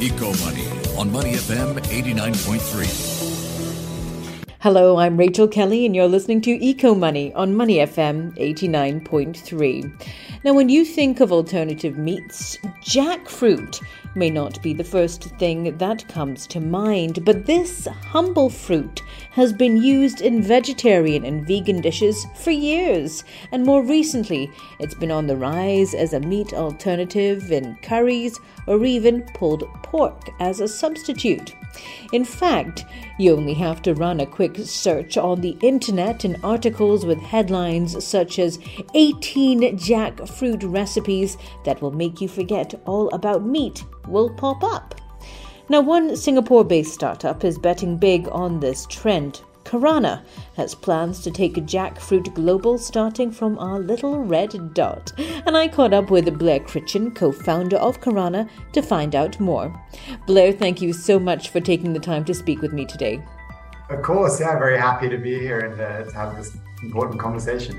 Eco Money on Money FM 89.3. Hello, I'm Rachel Kelly, and you're listening to Eco Money on Money FM 89.3. Now, when you think of alternative meats, jackfruit may not be the first thing that comes to mind, but this humble fruit has been used in vegetarian and vegan dishes for years, and more recently, it's been on the rise as a meat alternative in curries or even pulled pork as a substitute. In fact, you only have to run a quick search on the internet and articles with headlines such as 18 jackfruit recipes that will make you forget all about meat will pop up. Now, one Singapore based startup is betting big on this trend. Karana has plans to take jackfruit global starting from our little red dot. And I caught up with Blair Crichton, co founder of Karana, to find out more. Blair, thank you so much for taking the time to speak with me today. Of course, yeah, very happy to be here and uh, to have this important conversation.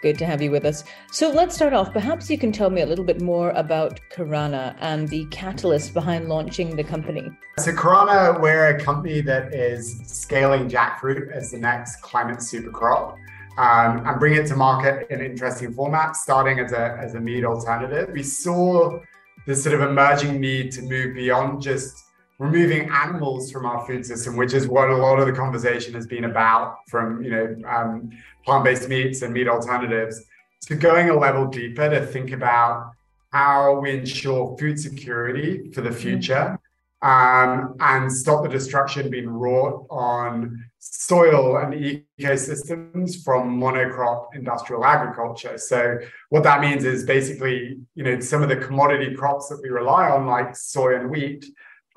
Good to have you with us. So let's start off. Perhaps you can tell me a little bit more about Karana and the catalyst behind launching the company. So, Karana, we're a company that is scaling jackfruit as the next climate super crop um, and bring it to market in interesting formats, starting as a, as a meat alternative. We saw this sort of emerging need to move beyond just removing animals from our food system, which is what a lot of the conversation has been about from, you know, um, plant-based meats and meat alternatives, to going a level deeper to think about how we ensure food security for the future um, and stop the destruction being wrought on soil and ecosystems from monocrop industrial agriculture. So what that means is basically, you know, some of the commodity crops that we rely on, like soy and wheat,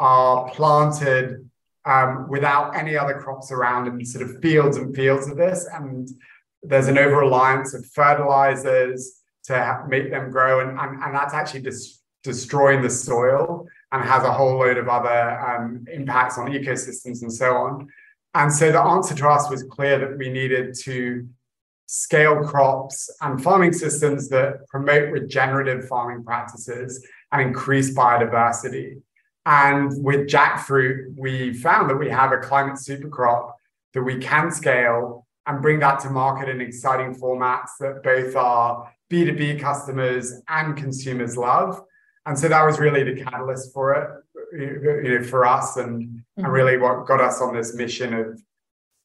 are planted um, without any other crops around in sort of fields and fields of this. And there's an over reliance of fertilizers to make them grow. And, and, and that's actually dis- destroying the soil and has a whole load of other um, impacts on ecosystems and so on. And so the answer to us was clear that we needed to scale crops and farming systems that promote regenerative farming practices and increase biodiversity. And with jackfruit, we found that we have a climate super crop that we can scale and bring that to market in exciting formats that both our B2B customers and consumers love. And so that was really the catalyst for it, you know, for us and, mm-hmm. and really what got us on this mission of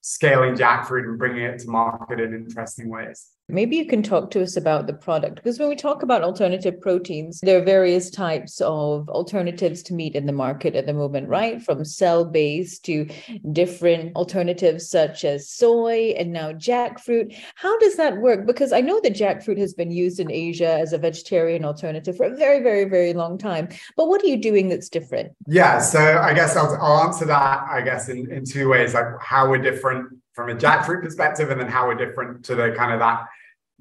scaling jackfruit and bringing it to market in interesting ways. Maybe you can talk to us about the product because when we talk about alternative proteins, there are various types of alternatives to meat in the market at the moment, right? From cell based to different alternatives such as soy and now jackfruit. How does that work? Because I know that jackfruit has been used in Asia as a vegetarian alternative for a very, very, very long time. But what are you doing that's different? Yeah, so I guess I'll, I'll answer that, I guess, in, in two ways like how we're different from a jackfruit perspective and then how we're different to the kind of that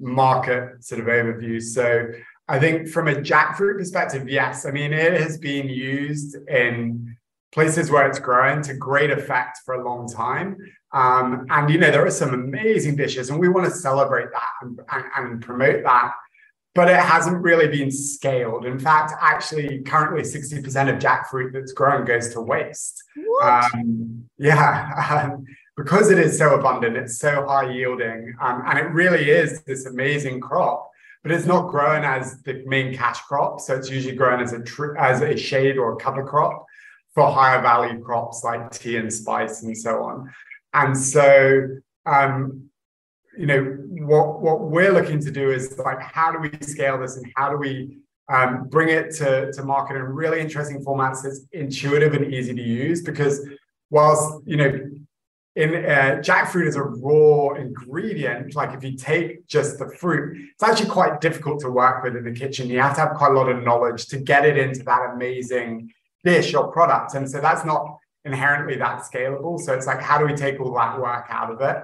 market sort of overview. So I think from a jackfruit perspective, yes. I mean, it has been used in places where it's grown to great effect for a long time. Um, and, you know, there are some amazing dishes, and we want to celebrate that and, and, and promote that. But it hasn't really been scaled. In fact, actually, currently 60% of jackfruit that's grown goes to waste. Um, yeah. because it is so abundant, it's so high yielding, um, and it really is this amazing crop. But it's not grown as the main cash crop, so it's usually grown as a tr- as a shade or a cover crop for higher value crops like tea and spice and so on. And so, um, you know, what what we're looking to do is like, how do we scale this, and how do we um, bring it to to market in really interesting formats that's intuitive and easy to use? Because whilst you know in uh, jackfruit is a raw ingredient, like if you take just the fruit, it's actually quite difficult to work with in the kitchen. You have to have quite a lot of knowledge to get it into that amazing dish or product. And so that's not inherently that scalable. So it's like, how do we take all that work out of it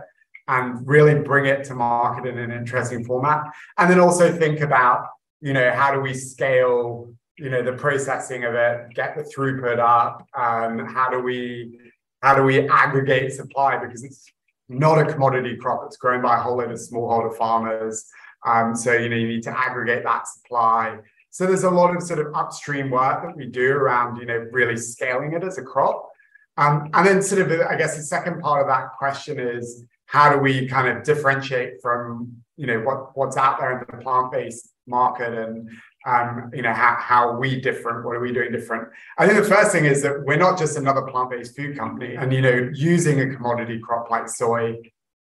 and really bring it to market in an interesting format? And then also think about, you know, how do we scale, you know, the processing of it, get the throughput up? Um, how do we how do we aggregate supply? Because it's not a commodity crop. It's grown by a whole lot of smallholder farmers. Um, so, you know, you need to aggregate that supply. So there's a lot of sort of upstream work that we do around, you know, really scaling it as a crop. Um, and then sort of, I guess the second part of that question is how do we kind of differentiate from, you know, what, what's out there in the plant-based market and, um, you know, how, how are we different? What are we doing different? I think the first thing is that we're not just another plant-based food company and, you know, using a commodity crop like soy,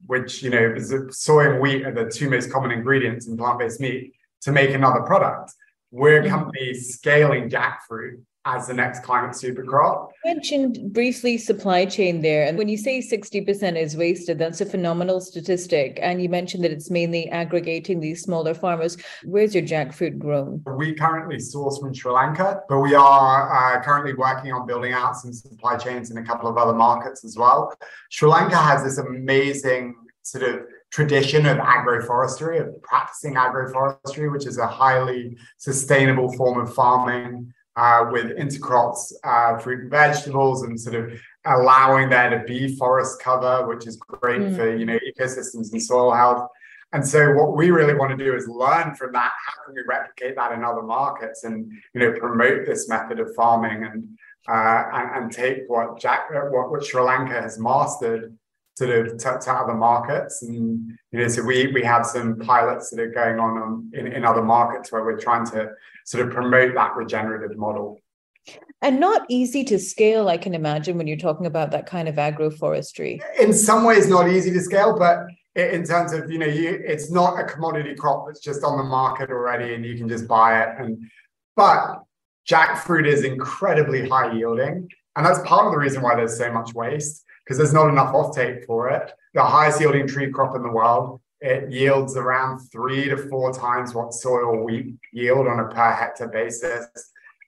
which, you know, is soy and wheat are the two most common ingredients in plant-based meat to make another product. We're a mm-hmm. company scaling jackfruit as the next climate super crop. You mentioned briefly supply chain there. And when you say 60% is wasted, that's a phenomenal statistic. And you mentioned that it's mainly aggregating these smaller farmers. Where's your jackfruit grown? We currently source from Sri Lanka, but we are uh, currently working on building out some supply chains in a couple of other markets as well. Sri Lanka has this amazing sort of tradition of agroforestry, of practicing agroforestry, which is a highly sustainable form of farming uh, with intercrops, uh, fruit and vegetables, and sort of allowing there to be forest cover, which is great mm. for you know ecosystems and soil health. And so, what we really want to do is learn from that. How can we replicate that in other markets, and you know, promote this method of farming, and uh, and, and, take what Jack, what, what Sri Lanka has mastered, sort of to, to, other markets. And you know, so we we have some pilots that are going on, on in, in other markets where we're trying to sort of promote that regenerative model. And not easy to scale, I can imagine, when you're talking about that kind of agroforestry. In some ways, not easy to scale, but in terms of you know, you it's not a commodity crop that's just on the market already, and you can just buy it. And but jackfruit is incredibly high yielding, and that's part of the reason why there's so much waste because there's not enough offtake for it. The highest yielding tree crop in the world, it yields around three to four times what soil wheat yield on a per hectare basis.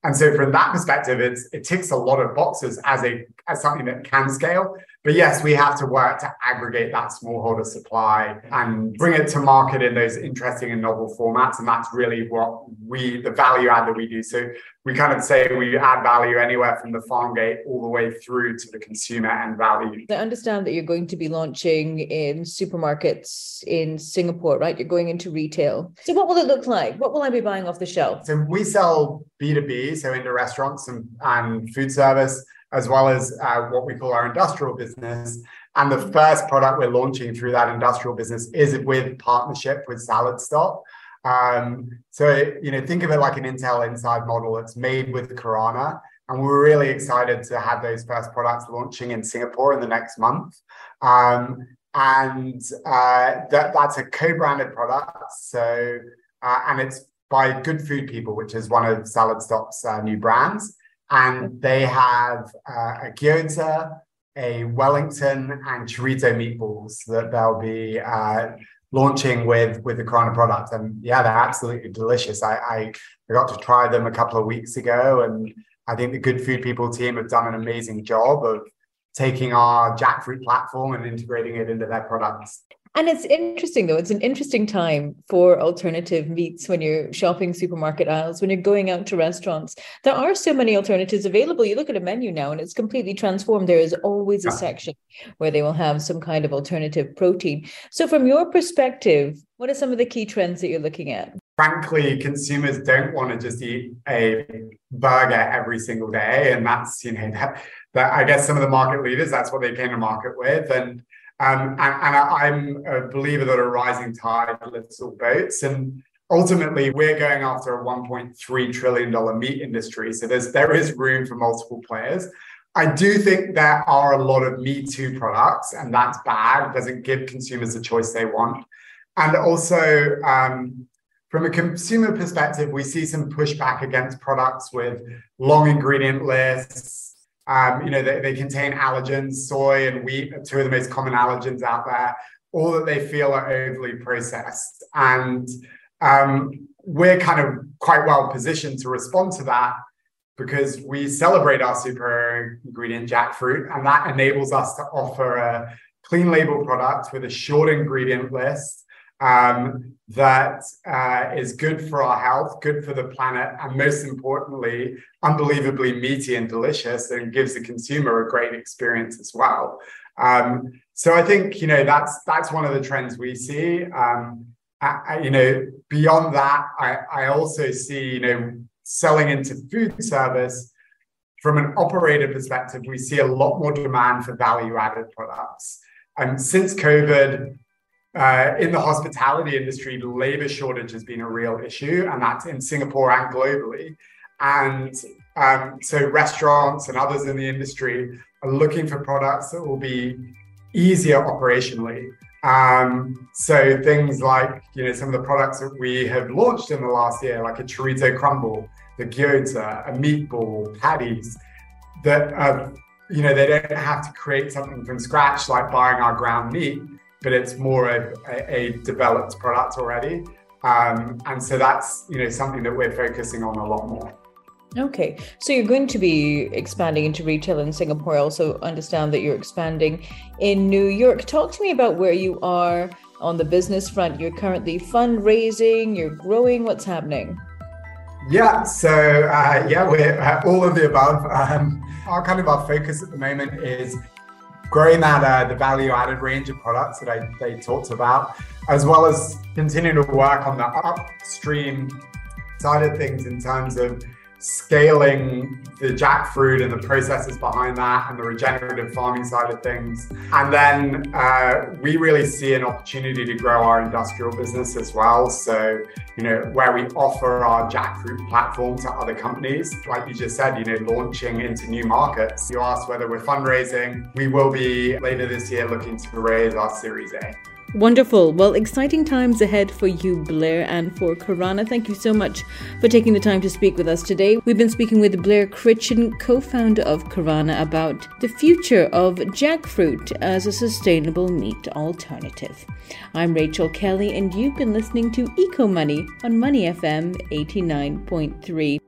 And so from that perspective, it's, it ticks a lot of boxes as a as something that can scale. But yes, we have to work to aggregate that smallholder supply and bring it to market in those interesting and novel formats. And that's really what we, the value add that we do. So we kind of say we add value anywhere from the farm gate all the way through to the consumer and value. I understand that you're going to be launching in supermarkets in Singapore, right? You're going into retail. So what will it look like? What will I be buying off the shelf? So we sell B2B, so into restaurants and, and food service as well as uh, what we call our industrial business. And the first product we're launching through that industrial business is with partnership with Salad Stop. Um, so, you know, think of it like an Intel Inside model. It's made with Karana. And we're really excited to have those first products launching in Singapore in the next month. Um, and uh, that, that's a co-branded product. So, uh, and it's by Good Food People, which is one of Salad Stop's uh, new brands and they have uh, a gyoza, a Wellington, and chorizo meatballs that they'll be uh, launching with with the Karana product. And yeah, they're absolutely delicious. I, I, I got to try them a couple of weeks ago, and I think the Good Food People team have done an amazing job of taking our jackfruit platform and integrating it into their products. And it's interesting though, it's an interesting time for alternative meats when you're shopping supermarket aisles, when you're going out to restaurants. There are so many alternatives available. You look at a menu now and it's completely transformed. There is always a ah. section where they will have some kind of alternative protein. So, from your perspective, what are some of the key trends that you're looking at? Frankly, consumers don't want to just eat a burger every single day. And that's, you know, that, that I guess some of the market leaders, that's what they came to market with. And um, and, and I, am a believer that a rising tide lifts all boats. And ultimately, we're going after a $1.3 trillion meat industry. So there's, there is room for multiple players. I do think there are a lot of Me Too products, and that's bad. It doesn't give consumers the choice they want. And also, um, from a consumer perspective, we see some pushback against products with long ingredient lists, um, you know, they, they contain allergens, soy and wheat are two of the most common allergens out there, all that they feel are overly processed. And um, we're kind of quite well positioned to respond to that because we celebrate our super ingredient jackfruit, and that enables us to offer a clean label product with a short ingredient list um, that uh, is good for our health, good for the planet, and most importantly, unbelievably meaty and delicious, and gives the consumer a great experience as well. Um, so I think you know that's that's one of the trends we see. Um, uh, you know, beyond that, I, I also see, you know, selling into food service from an operator perspective, we see a lot more demand for value added products. And since COVID, uh, in the hospitality industry, labor shortage has been a real issue, and that's in Singapore and globally. And um, so, restaurants and others in the industry are looking for products that will be easier operationally. Um, so, things like you know some of the products that we have launched in the last year, like a chorizo crumble, the gyoza, a meatball, patties, that uh, you know they don't have to create something from scratch like buying our ground meat but it's more of a, a developed product already. Um, and so that's you know something that we're focusing on a lot more. Okay, so you're going to be expanding into retail in Singapore. I also understand that you're expanding in New York. Talk to me about where you are on the business front. You're currently fundraising, you're growing. What's happening? Yeah, so uh, yeah, we're uh, all of the above. Um, our kind of our focus at the moment is growing that uh, the value added range of products that I they talked about, as well as continuing to work on the upstream side of things in terms of scaling the jackfruit and the processes behind that and the regenerative farming side of things. And then uh, we really see an opportunity to grow our industrial business as well. So, you know, where we offer our jackfruit platform to other companies, like you just said, you know, launching into new markets. You asked whether we're fundraising. We will be later this year looking to raise our Series A. Wonderful. Well, exciting times ahead for you, Blair, and for Karana. Thank you so much for taking the time to speak with us today. We've been speaking with Blair Crichton, co founder of Karana, about the future of jackfruit as a sustainable meat alternative. I'm Rachel Kelly, and you've been listening to Eco Money on Money FM 89.3.